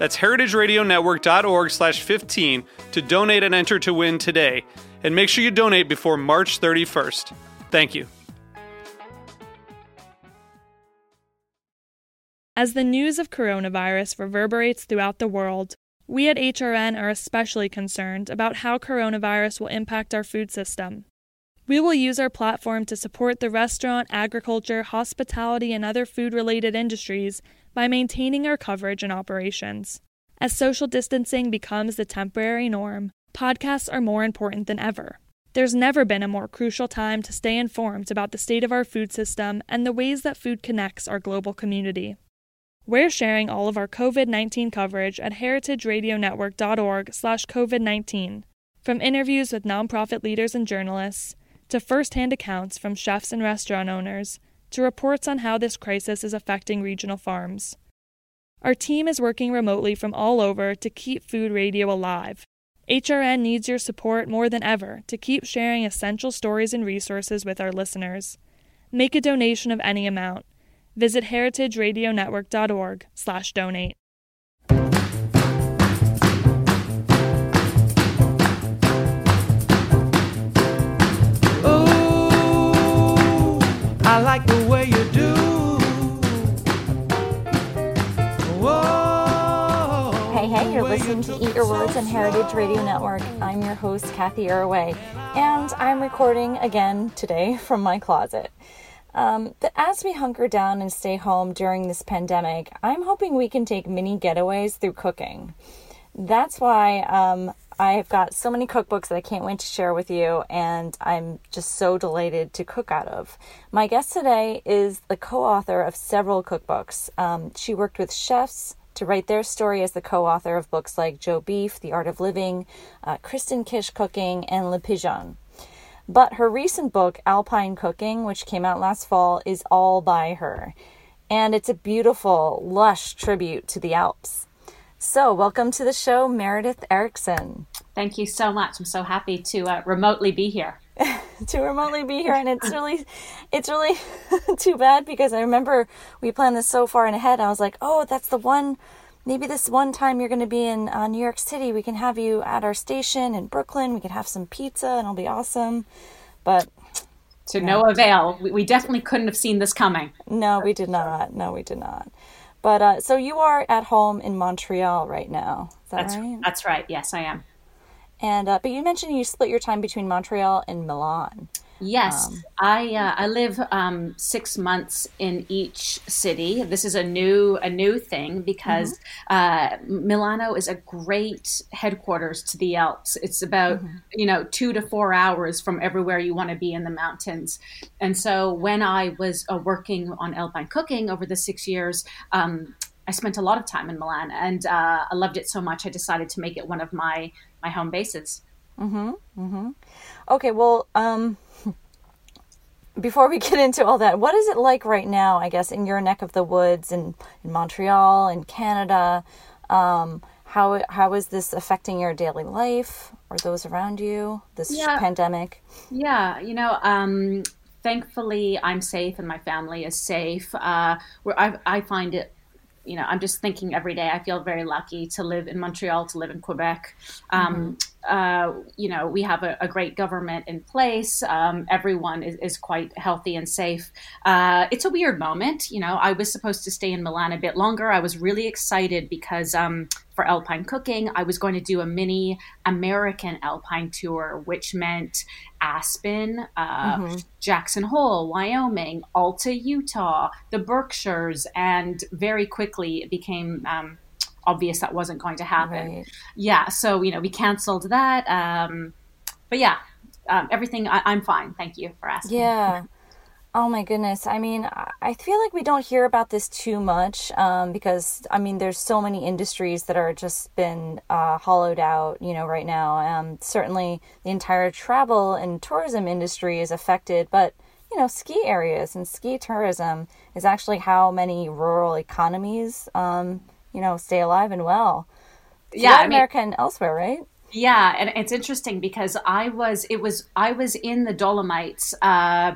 That's heritageradionetwork.org slash 15 to donate and enter to win today. And make sure you donate before March 31st. Thank you. As the news of coronavirus reverberates throughout the world, we at HRN are especially concerned about how coronavirus will impact our food system. We will use our platform to support the restaurant, agriculture, hospitality, and other food related industries by maintaining our coverage and operations. As social distancing becomes the temporary norm, podcasts are more important than ever. There's never been a more crucial time to stay informed about the state of our food system and the ways that food connects our global community. We're sharing all of our COVID-19 coverage at heritageradionetwork.org/covid19, from interviews with nonprofit leaders and journalists to first-hand accounts from chefs and restaurant owners to reports on how this crisis is affecting regional farms. Our team is working remotely from all over to keep food radio alive. HRN needs your support more than ever to keep sharing essential stories and resources with our listeners. Make a donation of any amount. Visit heritageradionetwork.org/donate. like the way you do. Whoa, Hey, hey, you're way you listening to Eat Your Words on Heritage Radio Network. I'm your host, Cathy Erway, and I'm recording again today from my closet. Um, but as we hunker down and stay home during this pandemic, I'm hoping we can take mini getaways through cooking. That's why um, I've got so many cookbooks that I can't wait to share with you, and I'm just so delighted to cook out of. My guest today is the co author of several cookbooks. Um, she worked with chefs to write their story as the co author of books like Joe Beef, The Art of Living, uh, Kristin Kish Cooking, and Le Pigeon. But her recent book, Alpine Cooking, which came out last fall, is all by her. And it's a beautiful, lush tribute to the Alps. So, welcome to the show, Meredith Erickson. Thank you so much. I'm so happy to uh, remotely be here. to remotely be here and it's really it's really too bad because I remember we planned this so far in ahead. I was like, "Oh, that's the one maybe this one time you're going to be in uh, New York City, we can have you at our station in Brooklyn. We could have some pizza and it'll be awesome." But To no avail. We, we definitely couldn't have seen this coming. no, we did not. No, we did not. But uh, so you are at home in Montreal right now. That That's right? that's right. Yes, I am. And uh, but you mentioned you split your time between Montreal and Milan. Yes, Um, I uh, I live um, six months in each city. This is a new a new thing because uh, Milano is a great headquarters to the Alps. It's about you know two to four hours from everywhere you want to be in the mountains. And so when I was uh, working on Alpine Cooking over the six years. Um, I spent a lot of time in Milan, and uh, I loved it so much. I decided to make it one of my my home bases. Okay, well, um, before we get into all that, what is it like right now, I guess, in your neck of the woods in, in Montreal, in Canada? Um, how, how is this affecting your daily life or those around you, this Yeah. pandemic? Yeah, you know, um, thankfully I'm safe and my family is safe. Uh, where I, I find it, you know, I'm just thinking every day. I feel very lucky to live in Montreal, to live in Quebec. Um, uh, you know, we have a, a great government in place. Um, everyone is, is quite healthy and safe. Uh, it's a weird moment. You know, I was supposed to stay in Milan a bit longer. I was really excited because um, for alpine cooking. I was going to do a mini American alpine tour, which meant Aspen, uh, mm-hmm. Jackson Hole, Wyoming, Alta, Utah, the Berkshires, and very quickly it became. Um, obvious that wasn't going to happen. Right. Yeah, so you know we canceled that. Um, but yeah, um, everything I, am fine. Thank you for asking. Yeah. Oh my goodness. I mean, I feel like we don't hear about this too much um, because, I mean, there's so many industries that are just been uh, hollowed out, you know, right now. Um, certainly the entire travel and tourism industry is affected, but, you know, ski areas and ski tourism is actually how many rural economies, um, you know, stay alive and well. Yeah. America mean, and elsewhere, right? Yeah, and it's interesting because I was it was I was in the Dolomites uh,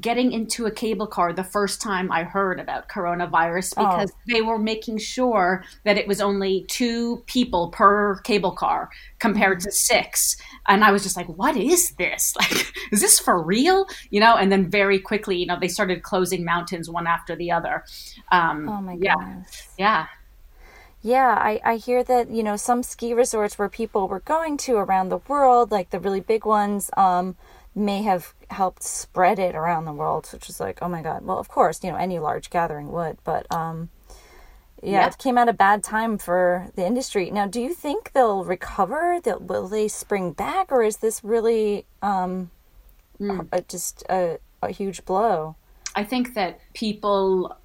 getting into a cable car the first time I heard about coronavirus oh. because oh. they were making sure that it was only two people per cable car compared to six. And I was just like, what is this? Like, is this for real? You know, and then very quickly, you know, they started closing mountains one after the other. Um, oh my yeah. goodness. Yeah. Yeah, I, I hear that, you know, some ski resorts where people were going to around the world, like the really big ones, um, may have helped spread it around the world, which is like, oh my god. Well, of course, you know, any large gathering would, but um, yeah, yep. it came at a bad time for the industry. Now, do you think they'll recover? That will they spring back, or is this really um, mm. a, just a, a huge blow? I think that people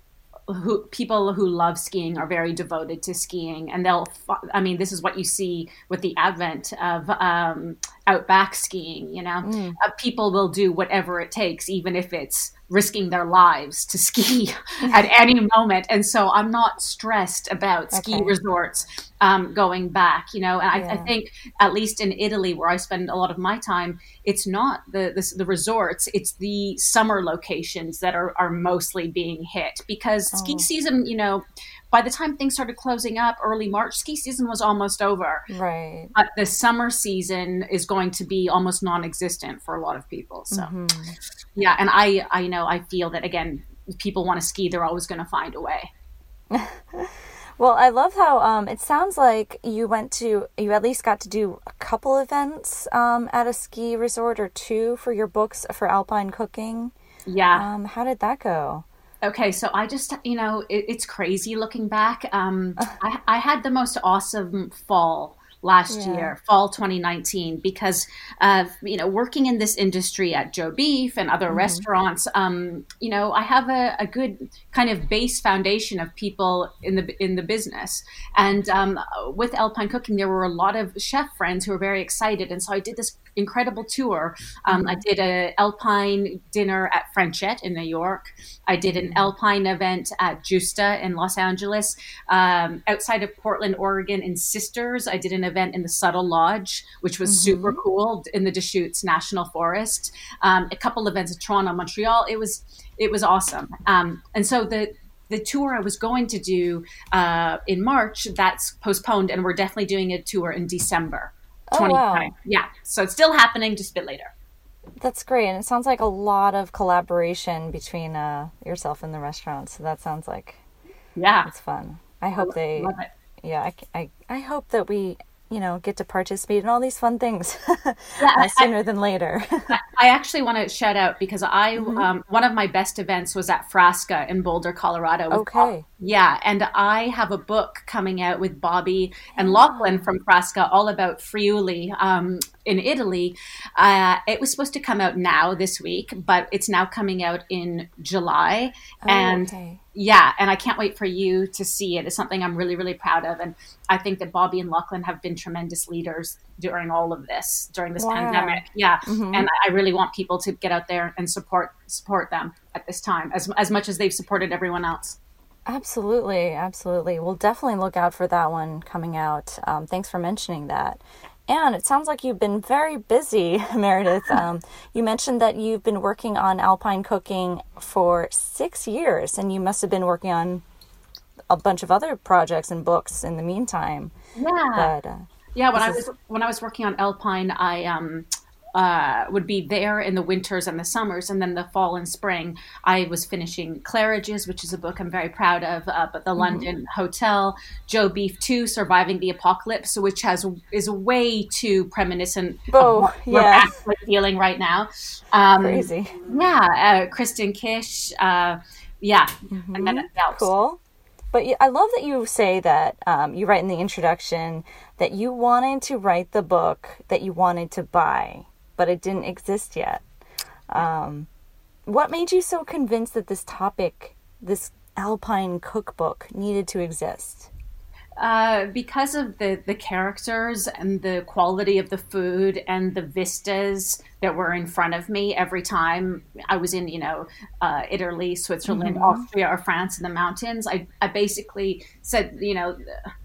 who people who love skiing are very devoted to skiing. And they'll i mean this is what you see with the advent of um, outback skiing you know mm. uh, people will do whatever it takes even if it's risking their lives to ski at any moment and so i'm not stressed about okay. ski resorts um, going back you know and yeah. I, I, think at least in italy where i spend a lot of my time it's not the, the, the resorts it's the summer locations that are, are mostly being hit because oh. ski season you know by the time things started closing up early March, ski season was almost over. Right. But the summer season is going to be almost non-existent for a lot of people. So, mm-hmm. yeah, and I, I know I feel that again, people want to ski, they're always going to find a way. well, I love how um, it sounds like you went to, you at least got to do a couple events um, at a ski resort or two for your books for alpine cooking. Yeah. Um, how did that go? Okay, so I just, you know, it, it's crazy looking back. Um, I, I had the most awesome fall last yeah. year, fall 2019, because of you know working in this industry at Joe Beef and other mm-hmm. restaurants. Um, you know, I have a, a, good kind of base foundation of people in the in the business, and um, with Alpine Cooking, there were a lot of chef friends who were very excited, and so I did this incredible tour. Um, I mm-hmm. did a Alpine dinner at Frenchette in New York. I did an mm-hmm. Alpine event at Gjusta in Los Angeles. Um, outside of Portland, Oregon, in Sisters, I did an event in the Suttle Lodge, which was mm-hmm. super cool in the Deschutes National Forest. Um, a couple events in Toronto, Montreal. It was it was awesome. Um, and so the the tour I was going to do uh, in March that's postponed, and we're definitely doing a tour in December. Oh, wow. Yeah. So it's still happening, just a bit later. That's great. And it sounds like a lot of collaboration between uh, yourself and the restaurant. So that sounds like yeah, it's fun. I hope they, yeah, I, I, I hope that we you know, get to participate in all these fun things yeah, uh, sooner I, than later. I actually want to shout out because I mm-hmm. um, one of my best events was at Frasca in Boulder, Colorado. Okay. yeah, and I have a book coming out with Bobby and Lachlan from Frasca all about Friuli. Um, in Italy. Uh, it was supposed to come out now this week, but it's now coming out in July. Oh, and okay. yeah, and I can't wait for you to see it. It's something I'm really, really proud of. And I think that Bobby and Lachlan have been tremendous leaders during all of this, during this wow. pandemic. Yeah. Mm-hmm. And I really want people to get out there and support support them at this time as, as much as they've supported everyone else. Absolutely, absolutely. We'll definitely look out for that one coming out. Um, thanks for mentioning that. And it sounds like you've been very busy, Meredith. Um, you mentioned that you've been working on alpine cooking for six years, and you must have been working on a bunch of other projects and books in the meantime. Yeah. But, uh, yeah, when I was when I was working on Alpine, I um, uh, would be there in the winters and the summers, and then the fall and spring. I was finishing Claridge's, which is a book I'm very proud of, uh, but the mm-hmm. London Hotel, Joe Beef 2, Surviving the Apocalypse, which has is way too premonition oh, of what yeah. we're feeling right now. Um, Crazy. Yeah, uh, Kristin Kish. Uh, yeah, mm-hmm. and then. Cool. But I love that you say that um, you write in the introduction that you wanted to write the book that you wanted to buy but it didn't exist yet. Um, what made you so convinced that this topic, this alpine cookbook, needed to exist? Uh, because of the the characters and the quality of the food and the vistas that were in front of me every time I was in, you know, uh, Italy, Switzerland, mm-hmm. Austria, or France in the mountains. I I basically said, you know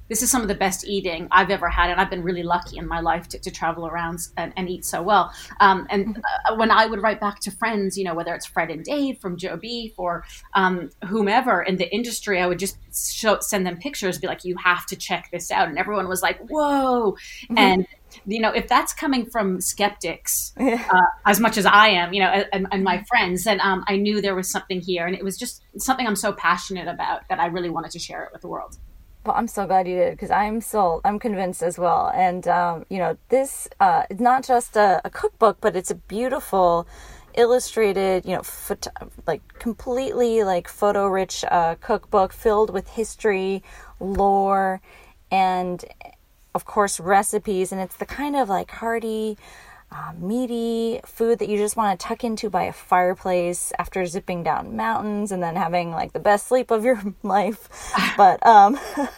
this is some of the best eating I've ever had, and I've been really lucky in my life to, to travel around and, and, eat so well. Um, and mm-hmm. uh, when I would write back to friends, you know, whether it's Fred and Dave from Joe Beef or um, whomever in the industry, I would just show, send them pictures, be like, "You have to check this out," and everyone was like, "Whoa!" Mm-hmm. And you know, if that's coming from skeptics uh, as much as I am, you know, and, and my friends, then um, I knew there was something here, and it was just something I'm so passionate about that I really wanted to share it with the world. Well, I'm so glad you did because I'm still I'm convinced as well. And um, you know, this uh, it's not just a, a, cookbook, but it's a beautiful illustrated, you know, photo, like completely like photo rich uh, cookbook filled with history, lore, and of course recipes. And it's the kind of like hearty uh, meaty food that you just want to tuck into by a fireplace after zipping down mountains and then having like the best sleep of your life. but um,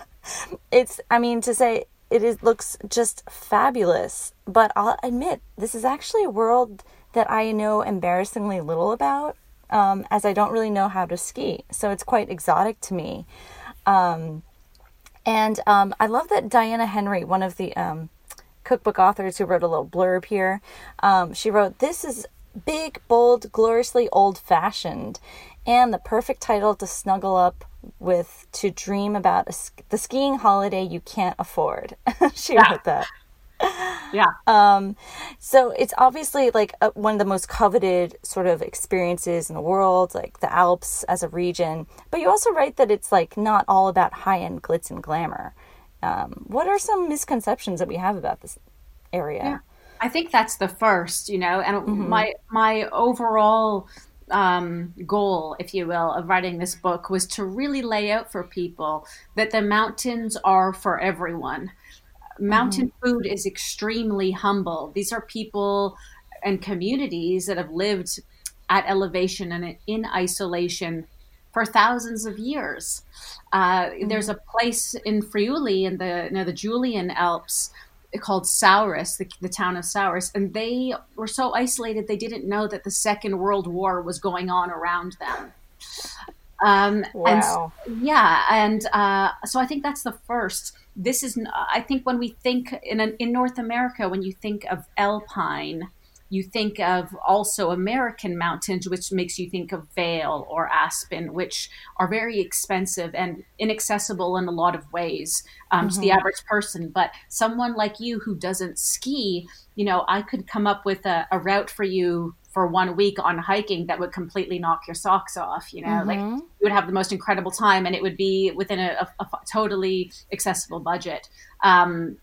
it's, I mean, to say it is looks just fabulous. But I'll admit, this is actually a world that I know embarrassingly little about, um, as I don't really know how to ski. So it's quite exotic to me. Um, and um, I love that Diana Henry, one of the um, cookbook authors who wrote a little blurb here. Um, she wrote, This is big, bold, gloriously old fashioned, and the perfect title to snuggle up with to dream about a, the skiing holiday you can't afford. she yeah. wrote that. Yeah. Um, so it's obviously like a, one of the most coveted sort of experiences in the world, like the Alps as a region. But you also write that it's like not all about high end glitz and glamour. Um, what are some misconceptions that we have about this area? Yeah. I think that's the first, you know, and mm-hmm. my my overall um, goal, if you will, of writing this book was to really lay out for people that the mountains are for everyone. Mountain mm-hmm. food is extremely humble. These are people and communities that have lived at elevation and in isolation for thousands of years. Uh, mm-hmm. There's a place in Friuli in the the Julian Alps called Sauris, the, the, town of Sauris, and they were so isolated they didn't know that the Second World War was going on around them. Um, wow. And, yeah, and uh, so I think that's the first. This is, I think, when we think in an, in North America, when you think of alpine, you think of also American mountains, which makes you think of Vail or Aspen, which are very expensive and inaccessible in a lot of ways um, mm-hmm. to the mm-hmm. average person. But someone like you who doesn't ski, you know, I could come up with a, a route for you for one week on hiking that would completely knock your socks off. You know, mm-hmm. like you would have the most incredible time, and it would be within a, a, a totally accessible budget. Um,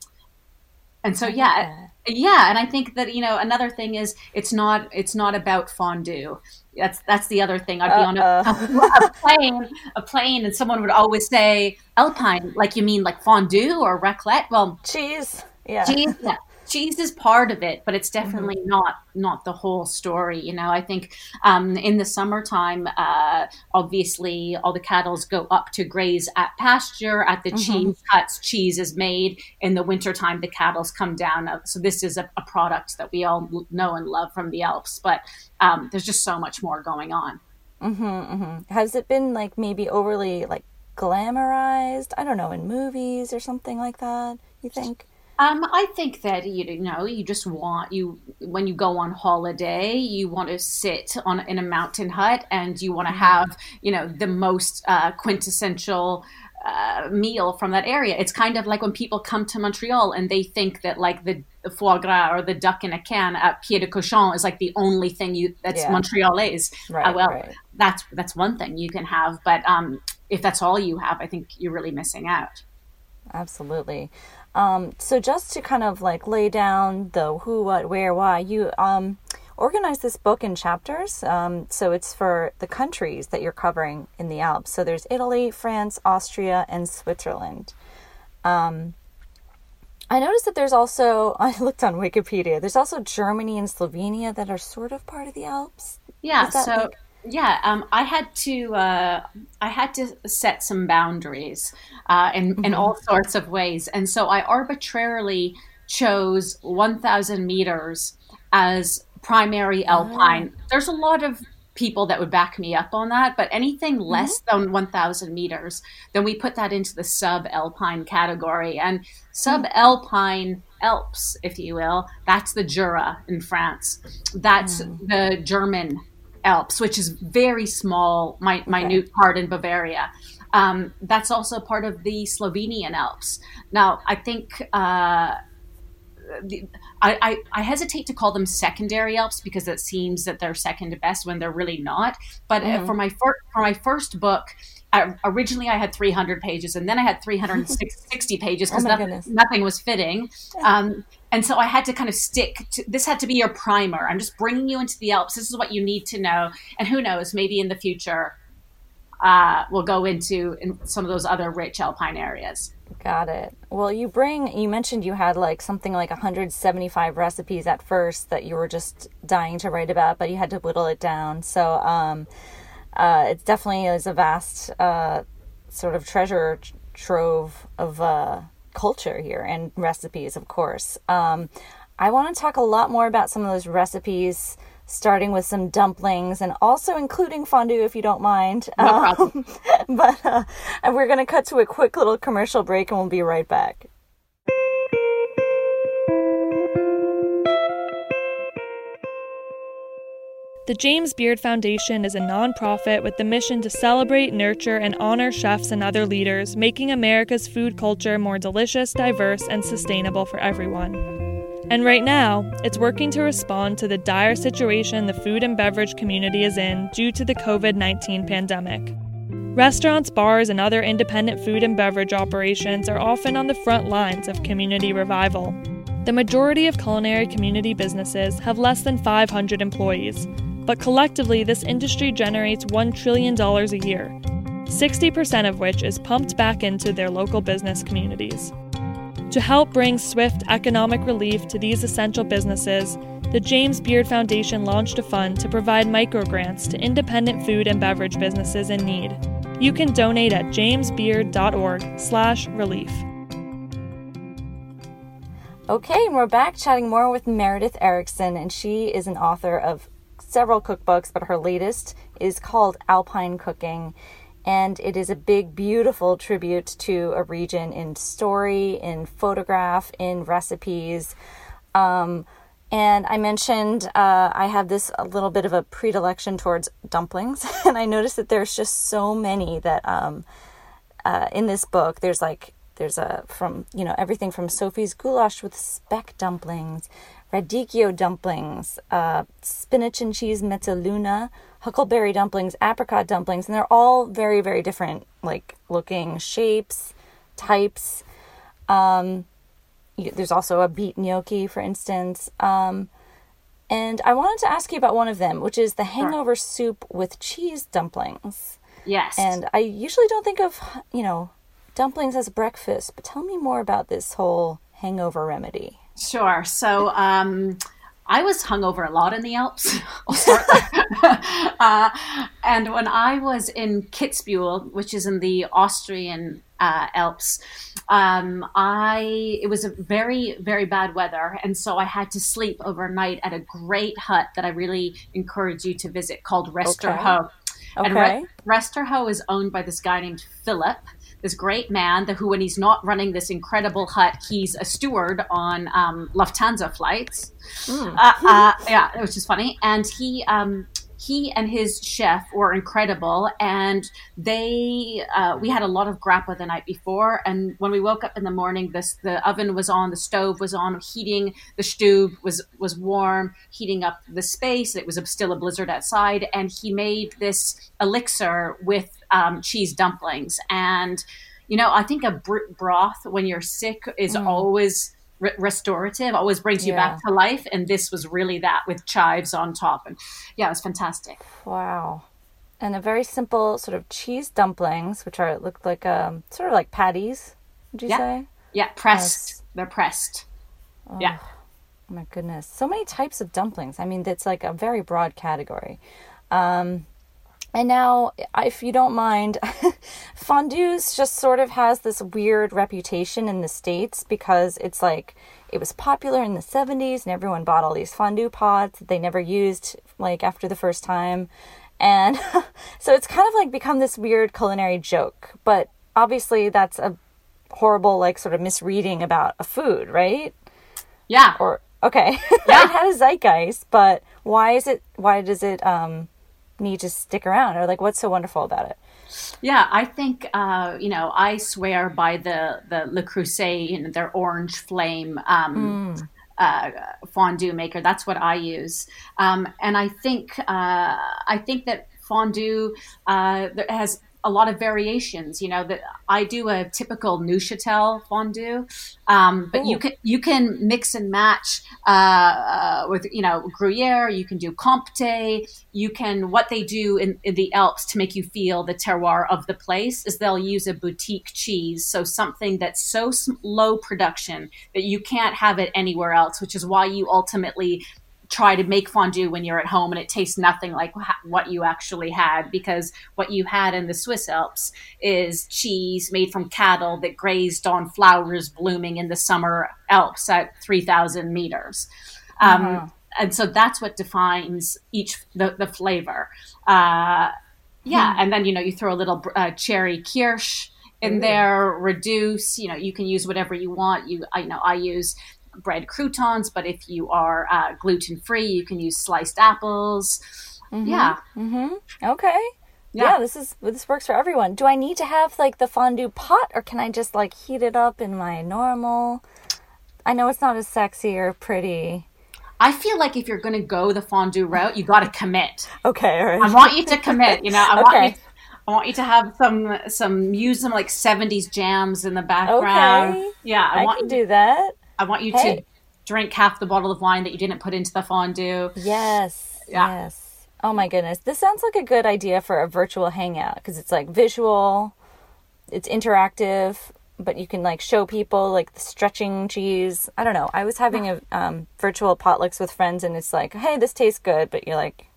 and so yeah yeah. and i think that you know another thing is it's not it's not about fondue. That's that's the other thing. I'd be on a, a, plane a plane and someone would always say alpine like you mean like fondue or raclette? Well cheese. Yeah. cheese yeah cheese is part of it, but it's definitely mm-hmm. not not the whole story. You know, I think um, in the summertime, uh, obviously all the cattle go up to graze at pasture. At the mm-hmm. cheese cuts, cheese is made. In the wintertime, the cattle come down. Uh, so this is a, a, product that we all know and love from the Alps. But um, there's just so much more going on. Mm-hmm, mm-hmm. Has it been like maybe overly like glamorized? I don't know, in movies or something like that. You think? Um, I think that you know you just want you when you go on holiday you want to sit on in a mountain hut and you want to mm-hmm. have you know the most uh, quintessential uh, meal from that area. It's kind of like when people come to Montreal and they think that like the foie gras or the duck in a can at pied de cochon is like the only thing you that's Yeah. Montrealese. Right, Uh, well, right. that's that's one thing you can have, but um, if that's all you have, I think you're really missing out. Absolutely. Um, so just to kind of like lay down the who, what, where, why, you um, organize this book in chapters. Um, so it's for the countries that you're covering in the Alps. So there's Italy, France, Austria, and Switzerland. Um, I noticed that there's also, I looked on Wikipedia, there's also Germany and Slovenia that are sort of part of the Alps. Yeah. So like- yeah, um, I had to uh, I had to set some boundaries uh, in in all sorts of ways, and so I arbitrarily chose 1,000 meters as primary alpine. There's a lot of people that would back me up on that, but anything less than 1,000 meters, then we put that into the sub alpine category. And sub alpine Alps, if you will, that's the Jura in France. That's the German Alps, which is very small, mi- minute part in Bavaria. Um, that's also part of the Slovenian Alps. Now, I think uh, the, I, I, I hesitate to call them secondary Alps because it seems that they're second best when they're really not. But uh, for my fir- for my first book, I, originally I had 300 pages, and then I had 360 pages because my nothing, nothing was fitting. Um, and so I had to kind of stick to this. Had to be your primer. I'm just bringing you into the Alps. This is what you need to know, and who knows, maybe in the future. Uh, we'll go into in some of those other rich alpine areas. Got it. Well, you bring, you mentioned you had like something like 175 recipes at first that you were just dying to write about, but you had to whittle it down. So, um, uh, it definitely is a vast, uh, sort of treasure trove of, uh, culture here and recipes, of course. Um, I want to talk a lot more about some of those recipes, starting with some dumplings and also including fondue if you don't mind. No Um, problem. but uh, and we're going to cut to a quick little commercial break and we'll be right back. The James Beard Foundation is a nonprofit with the mission to celebrate, nurture, and honor chefs and other leaders, making America's food culture more delicious, diverse, and sustainable for everyone. And right now, it's working to respond to the dire situation the food and beverage community is in due to the COVID 19 pandemic. Restaurants, bars, and other independent food and beverage operations are often on the front lines of community revival. The majority of culinary community businesses have less than 500 employees, but collectively, this industry generates $1 trillion a year, 60% of which is pumped back into their local business communities. To help bring swift economic relief to these essential businesses, the James Beard Foundation launched a fund to provide microgrants to independent food and beverage businesses in need. You can donate at jamesbeard.org/relief. Okay, and we're back chatting more with Meredith Erickson, and she is an author of several cookbooks, but her latest is called Alpine Cooking. And it is a big, beautiful tribute to a region in story, in photograph, in recipes. Um, and I mentioned uh, I have this a little bit of a predilection towards dumplings, and I noticed that there's just so many that um, uh, in this book. There's like there's a from you know everything from Sophie's goulash with speck dumplings, radicchio dumplings, uh, spinach and cheese mezzaluna, huckleberry dumplings, apricot dumplings, and they're all very very different like looking shapes, types. Um, there's also a beet gnocchi, for instance. Um, and I wanted to ask you about one of them, which is the hangover soup with cheese dumplings. Yes. And I usually don't think of, you know, dumplings as breakfast, but tell me more about this whole hangover remedy. Sure. So um, I was hungover a lot in the Alps. I'll start there. uh, and when I was in Kitzbühel, which is in the Austrian uh, Alps, um, I it was a very very bad weather, and so I had to sleep overnight at a great hut that I really encourage you to visit called Resterho. And Okay. Re- Resterho is owned by this guy named Philip, this great man who, when he's not running this incredible hut, he's a steward on um, Lufthansa flights. Uh, uh, yeah, which is funny. And he um, he and his chef were incredible, and they uh, we had a lot of grappa the night before, and when we woke up in the morning, this the oven was on, the stove was on, heating the stove was was warm, heating up the space. It was a, still a blizzard outside, and he made this elixir with um, cheese dumplings and you know, I think a br- broth when you're sick is mm. always re- restorative, always brings you yeah. back to life. And this was really that with chives on top. And yeah, it was fantastic. Wow. And a very simple sort of cheese dumplings, which are looked like um, sort of like patties. Would you yeah. say? Yeah, pressed. Yes. They're pressed. Oh, yeah. Oh my goodness, so many types of dumplings. I mean, it's like a very broad category. Um, and now, if you don't mind, fondues just sort of has this weird reputation in the States because it's like it was popular in the 70s and everyone bought all these fondue pots that they never used like after the first time. And so it's kind of like become this weird culinary joke. But obviously, that's a horrible, like, sort of misreading about a food, right? Yeah. Or, okay. Yeah. it had a zeitgeist, but why is it, why does it, um, need to stick around or like what's so wonderful about it? Yeah i think uh, you know i swear by the the le creuset you know, their orange flame um, mm. uh, fondue maker. That's what i use. Um, and i think uh, i think that fondue uh, has a lot of variations. You know that I do a typical Neuchâtel fondue, um, but Ooh. you can you can mix and match uh, uh, with you know Gruyere. You can do Comté. You can what they do in, in, the Alps to make you feel the terroir of the place is they'll use a boutique cheese, so something that's so low production that you can't have it anywhere else, which is why you ultimately try to make fondue when you're at home and it tastes nothing like what you actually had because what you had in the Swiss Alps is cheese made from cattle that grazed on flowers blooming in the summer Alps at 3,000 meters. Um, uh-huh. And so that's what defines each the, the flavor. Uh, yeah, hmm. and then you know you throw a little uh, cherry kirsch in there, reduce. You know you can use whatever you want. You I you know I use bread croutons, but if you are uh, gluten free, you can use sliced apples. Mm-hmm. Yeah. Mm-hmm. Okay. Yeah. yeah. this is this works for everyone. Do I need to have like the fondue pot, or can I just like heat it up in my normal? I know it's not as sexy or pretty. I feel like if you're going to go the fondue route, you got to commit. okay, I want you to commit. You know, I okay. want you. I want you to have some some use some like '70s jams in the background. Okay. Yeah, I, I want can do that. I want you hey. to drink half the bottle of wine that you didn't put into the fondue. Yes. Yeah. Yes. Oh my goodness. This sounds like a good idea for a virtual hangout because it's like visual, it's interactive, but you can like show people like the stretching cheese. I don't know. I was having a um, virtual potlucks with friends and it's like, hey, this tastes good, but you're like,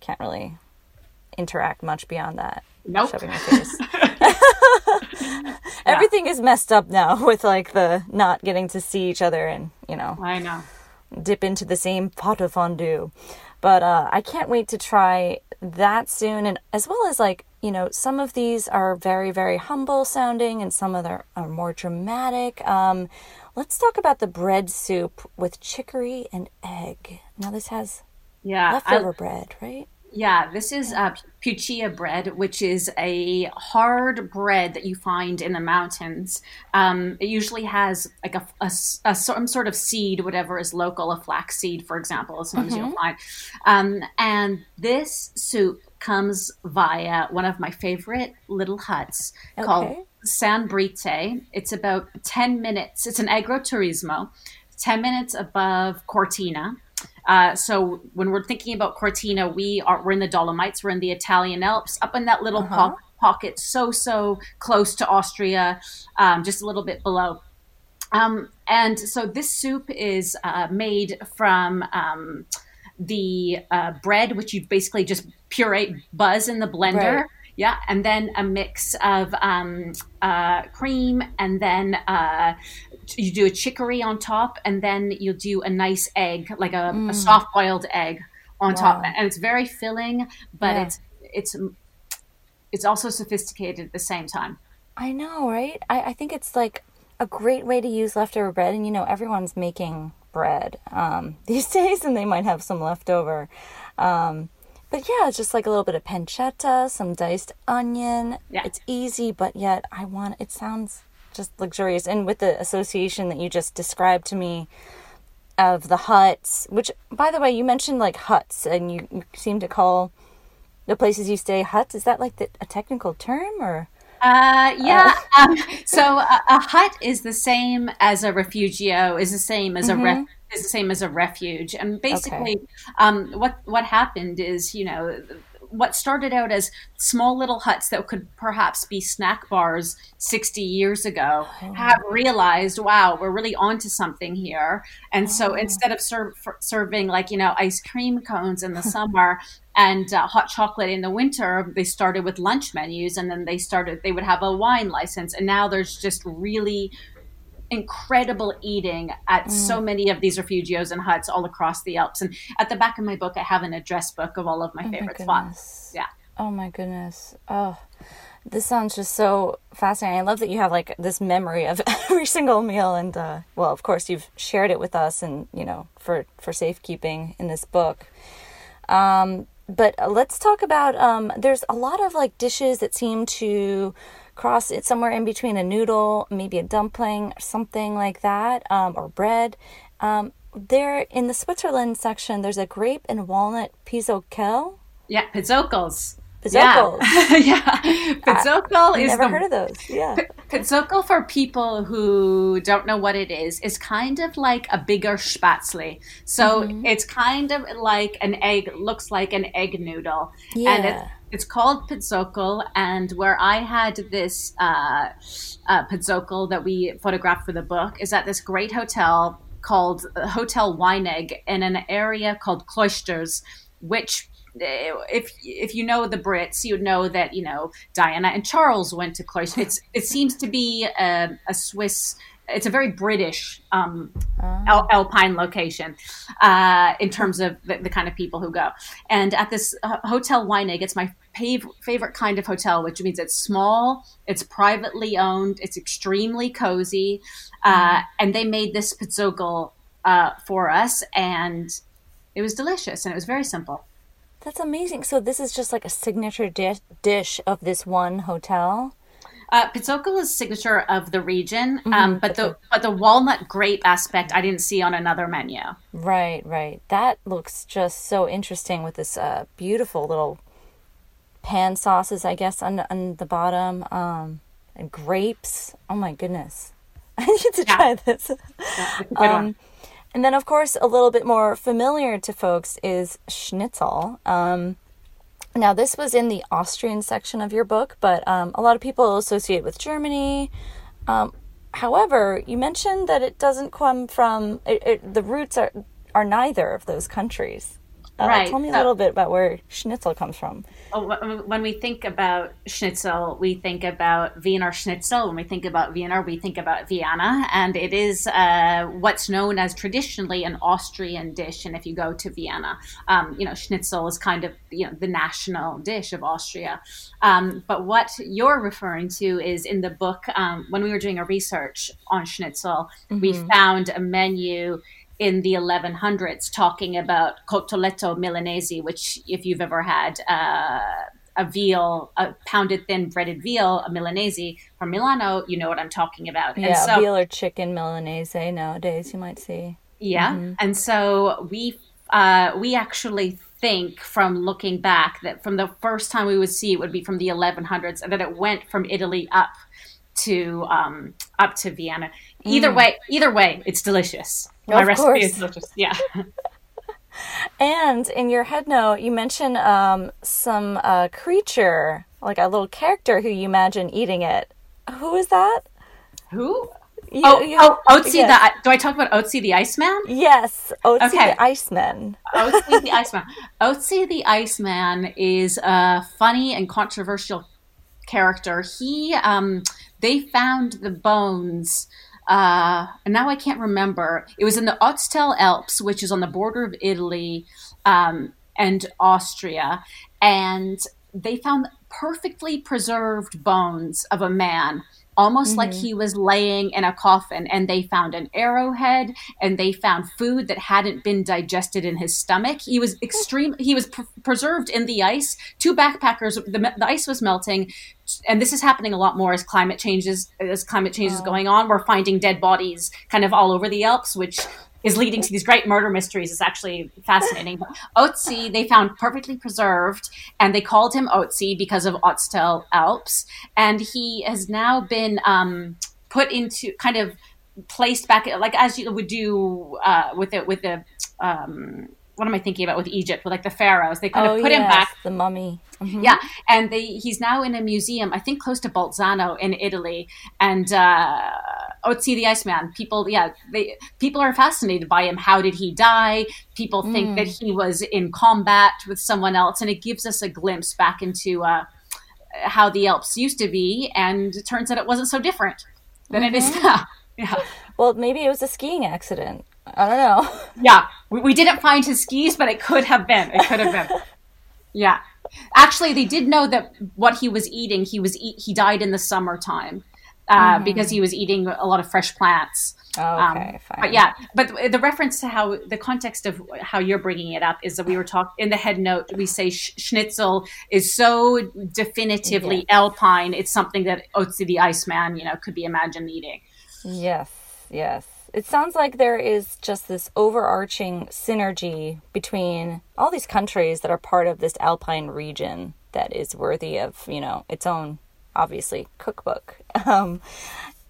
can't really interact much beyond that. Nope. Your. Everything is messed up now with like the not getting to see each other and, you know. I know. Dip into the same pot of fondue. But uh, I can't wait to try that soon. And as well as like, you know, some of these are very, very humble sounding and some of them are more dramatic. Um, let's talk about the bread soup with chicory and egg. Now, this has yeah, leftover I, bread, right? Yeah, this is uh, puccia bread, which is a hard bread that you find in the mountains. Um, it usually has like a, a, a, some sort of seed, whatever is local, a flax seed, for example, sometimes mm-hmm. you'll find. Um, and this soup comes via one of my favorite little huts okay. called San Brite. It's about 10 minutes, it's an agroturismo, 10 minutes above Cortina uh, so when we're thinking about Cortina, we are we're in the Dolomites, we're in the Italian Alps, up in that little uh-huh. po- pocket, so so close to Austria, um, just a little bit below. Um, and so this soup is uh, made from um, the uh, bread, which you basically just puree, buzz in the blender. Right. Yeah, and then a mix of um, uh, cream, and then uh, you do a chicory on top, and then you'll do a nice egg, like a, mm. a soft boiled egg on wow. top, and it's very filling, but yeah. it's it's it's also sophisticated at the same time. I know, right? I, I think it's like a great way to use leftover bread, and you know, everyone's making bread um, these days, and they might have some leftover. Um, but yeah, it's just like a little bit of pancetta, some diced onion. Yeah. It's easy, but yet I want it sounds just luxurious. And with the association that you just described to me of the huts, which by the way, you mentioned like huts and you, you seem to call the places you stay huts. Is that like the, a technical term or? Uh, yeah. Um, so a, a hut is the same as a refugio. Is the same as a ref, is the same as a refuge. And basically, um, what what happened is, you know, what started out as small little huts that could perhaps be snack bars 60 years ago have realized, wow, we're really onto something here. And so instead of serve, serving like, you know, ice cream cones in the summer and uh, hot chocolate in the winter, they started with lunch menus and then they started, they would have a wine license. And now there's just really incredible eating at so many of these refugios and huts all across the Alps. And at the back of my book, I have an address book of all of my favorite spots. Yeah. Oh my goodness. Oh, this sounds just so fascinating. I love that you have like this memory of every single meal, and uh, well, of course, you've shared it with us, and you know, for for safekeeping in this book. Um, but uh, let's talk about. Um, there's a lot of like dishes that seem to cross it somewhere in between a noodle, maybe a dumpling, something like that, um, or bread. Um, there in the Switzerland section, there's a grape and walnut pizzockel. Yeah. Pizzocals. Yeah, yeah. Pizzockel is Never the heard of those. Yeah. Pizzockel for people who don't know what it is is kind of like a bigger spätzle. So Mm-hmm. it's kind of like an egg, looks like an egg noodle, and Yeah. it's it's called Pizzockel. And where I had this uh, uh, that we photographed for the book is at this great hotel called Hotel Wynegg in an area called Klosters, which uh, if if you know the Brits, you know that you know Diana and Charles went to Klosters. It's it seems to be a, a Swiss. It's a very British um, al- alpine location uh, in terms of the, the kind of people who go. And at this uh, hotel Wynegg, it's my fav- favorite kind of hotel, which means it's small, it's privately owned, it's extremely cozy, uh, and they made this pizzogel uh, for us, and it was delicious, and it was very simple. That's amazing. So this is just like a signature dish dish of this one hotel. Uh, Pizzockel is signature of the region, um, but the but the walnut grape aspect I didn't see on another menu. Right, right. That looks just so interesting with this uh, beautiful little pan sauces, I guess, on, on the bottom. Um, and grapes. Oh my goodness. I need to Yeah. try this. It's a good one. Um, and then, of course, a little bit more familiar to folks is schnitzel. Um, now, this was in the Austrian section of your book, but um, a lot of people associate with Germany. Um, however, you mentioned that it doesn't come from it, it, the roots are are neither of those countries. Uh, Right, Tell me a little bit about where schnitzel comes from. Oh, When we think about schnitzel, we think about Wiener Schnitzel. When we think about Wiener, we think about Vienna, and it is uh, what's known as traditionally an Austrian dish. And if you go to Vienna, um, you know Schnitzel is kind of you know the national dish of Austria. Um, but what you're referring to is in the book um, when we were doing a research on Schnitzel, we found a menu in the 1100s talking about cottoletto milanese, which, if you've ever had uh, a veal, a pounded thin breaded veal, a milanese from Milano, you know what I'm talking about. Yeah, and so, veal or chicken milanese nowadays, you might see. yeah, and so we uh, we actually think from looking back that from the first time we would see it would be from the 1100s, and that it went from Italy up to um, up to Vienna. Either way, either way, it's delicious. My Of recipe course. is delicious. Yeah. And in your head note, you mention um, some uh, creature, like a little character who you imagine eating it. Who is that? Who? You- Oh, you- oh, Otzi the. Do I talk about Otzi the Iceman? Yes, Otzi Okay. the Iceman. Otzi the Iceman. Otzi the Iceman is a funny and controversial character. He, um, they found the bones. Uh, and now I can't remember. It was in the Ötztal Alps, which is on the border of Italy um, and Austria, and they found perfectly preserved bones of a man almost like mm-hmm. he was laying in a coffin and they found an arrowhead and they found food that hadn't been digested in his stomach. He was extreme he was pr- preserved in the ice. Two backpackers the, the ice was melting and this is happening a lot more as climate changes as climate change is going on. We're finding dead bodies kind of all over the alps which is leading to these great murder mysteries. is actually fascinating. But Otzi, they found perfectly preserved, and they called him Otzi because of Ötztal Alps. And he has now been um, put into kind of placed back, like as you would do uh, with the with the. Um, what am I thinking about with Egypt, with like the pharaohs? They kind oh, of put him back the mummy. Mhm. yeah, and they he's now in a museum, I think close to Bolzano in Italy, and uh, Otzi the Iceman. People, yeah, they people are fascinated by him. How did he die? People think that he was in combat with someone else, and it gives us a glimpse back into uh, how the Alps used to be, and it turns out it wasn't so different than it is now. Yeah. Well, maybe it was a skiing accident. I don't know. Yeah, we, we didn't find his skis, but it could have been. It could have been. Yeah, actually, they did know that what he was eating. He was eat, he died in the summertime uh, because he was eating a lot of fresh plants. Um, Okay, fine. But yeah, but the reference to how the context of how you're bringing it up is that we were talking in the head note. We say sh- schnitzel is so definitively alpine. It's something that Otzi the Iceman, you know, could be imagined eating. Yes, yes. It sounds like there is just this overarching synergy between all these countries that are part of this alpine region that is worthy of, you know, its own, obviously, cookbook. Um,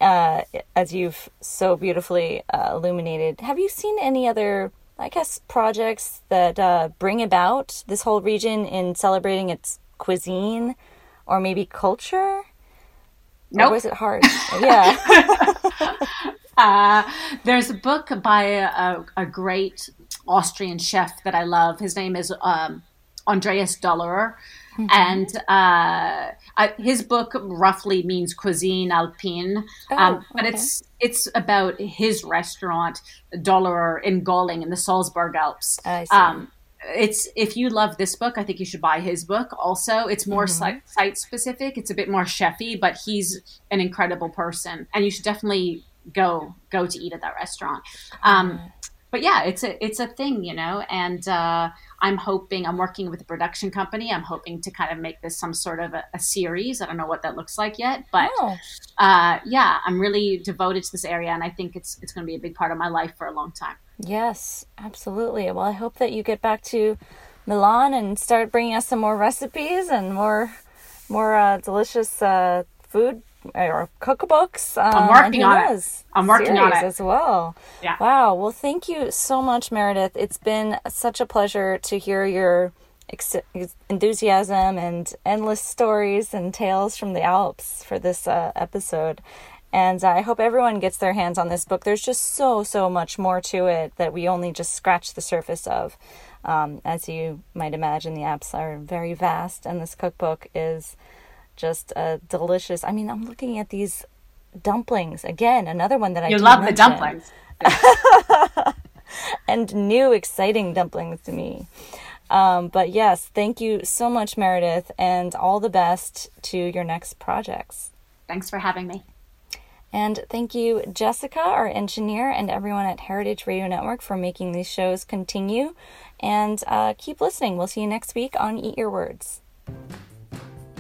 uh, as you've so beautifully uh, illuminated, have you seen any other, I guess, projects that uh, bring about this whole region in celebrating its cuisine or maybe culture? Or Nope. was it hard? yeah. Uh, there's a book by a, a, a great Austrian chef that I love. His name is um, Andreas Dollerer. And uh, uh, his book roughly means cuisine alpine, um, but okay. it's it's about his restaurant, Dollar in Golling in the Salzburg Alps. I see. Um, it's if you love this book, I think you should buy his book. Also, it's more site, site specific. It's a bit more chefy, but he's an incredible person, and you should definitely go go to eat at that restaurant. Um, but yeah, it's a it's a thing, you know. And uh, I'm hoping I'm working with a production company. I'm hoping to kind of make this some sort of a, a series. I don't know what that looks like yet, but Oh. uh, yeah, I'm really devoted to this area, and I think it's it's going to be a big part of my life for a long time. Yes, absolutely. Well, I hope that you get back to Milan and start bringing us some more recipes and more, more uh, delicious uh, food or cookbooks. Um, I'm working on it. I'm working on it. as well. Yeah. Wow. Well, thank you so much, Meredith. It's been such a pleasure to hear your ex- enthusiasm and endless stories and tales from the Alps for this uh, episode. And I hope everyone gets their hands on this book. There's just so, so much more to it that we only just scratch the surface of. Um, as you might imagine, the Alps are very vast, and this cookbook is just a delicious. I mean, I'm looking at these dumplings again. Another one that I You love the dumplings. and new exciting dumplings to me. Um, but yes, thank you so much, Meredith, and all the best to your next projects. Thanks for having me. And thank you, Jessica, our engineer, and everyone at Heritage Radio Network for making these shows continue. And uh, keep listening. We'll see you next week on Eat Your Words.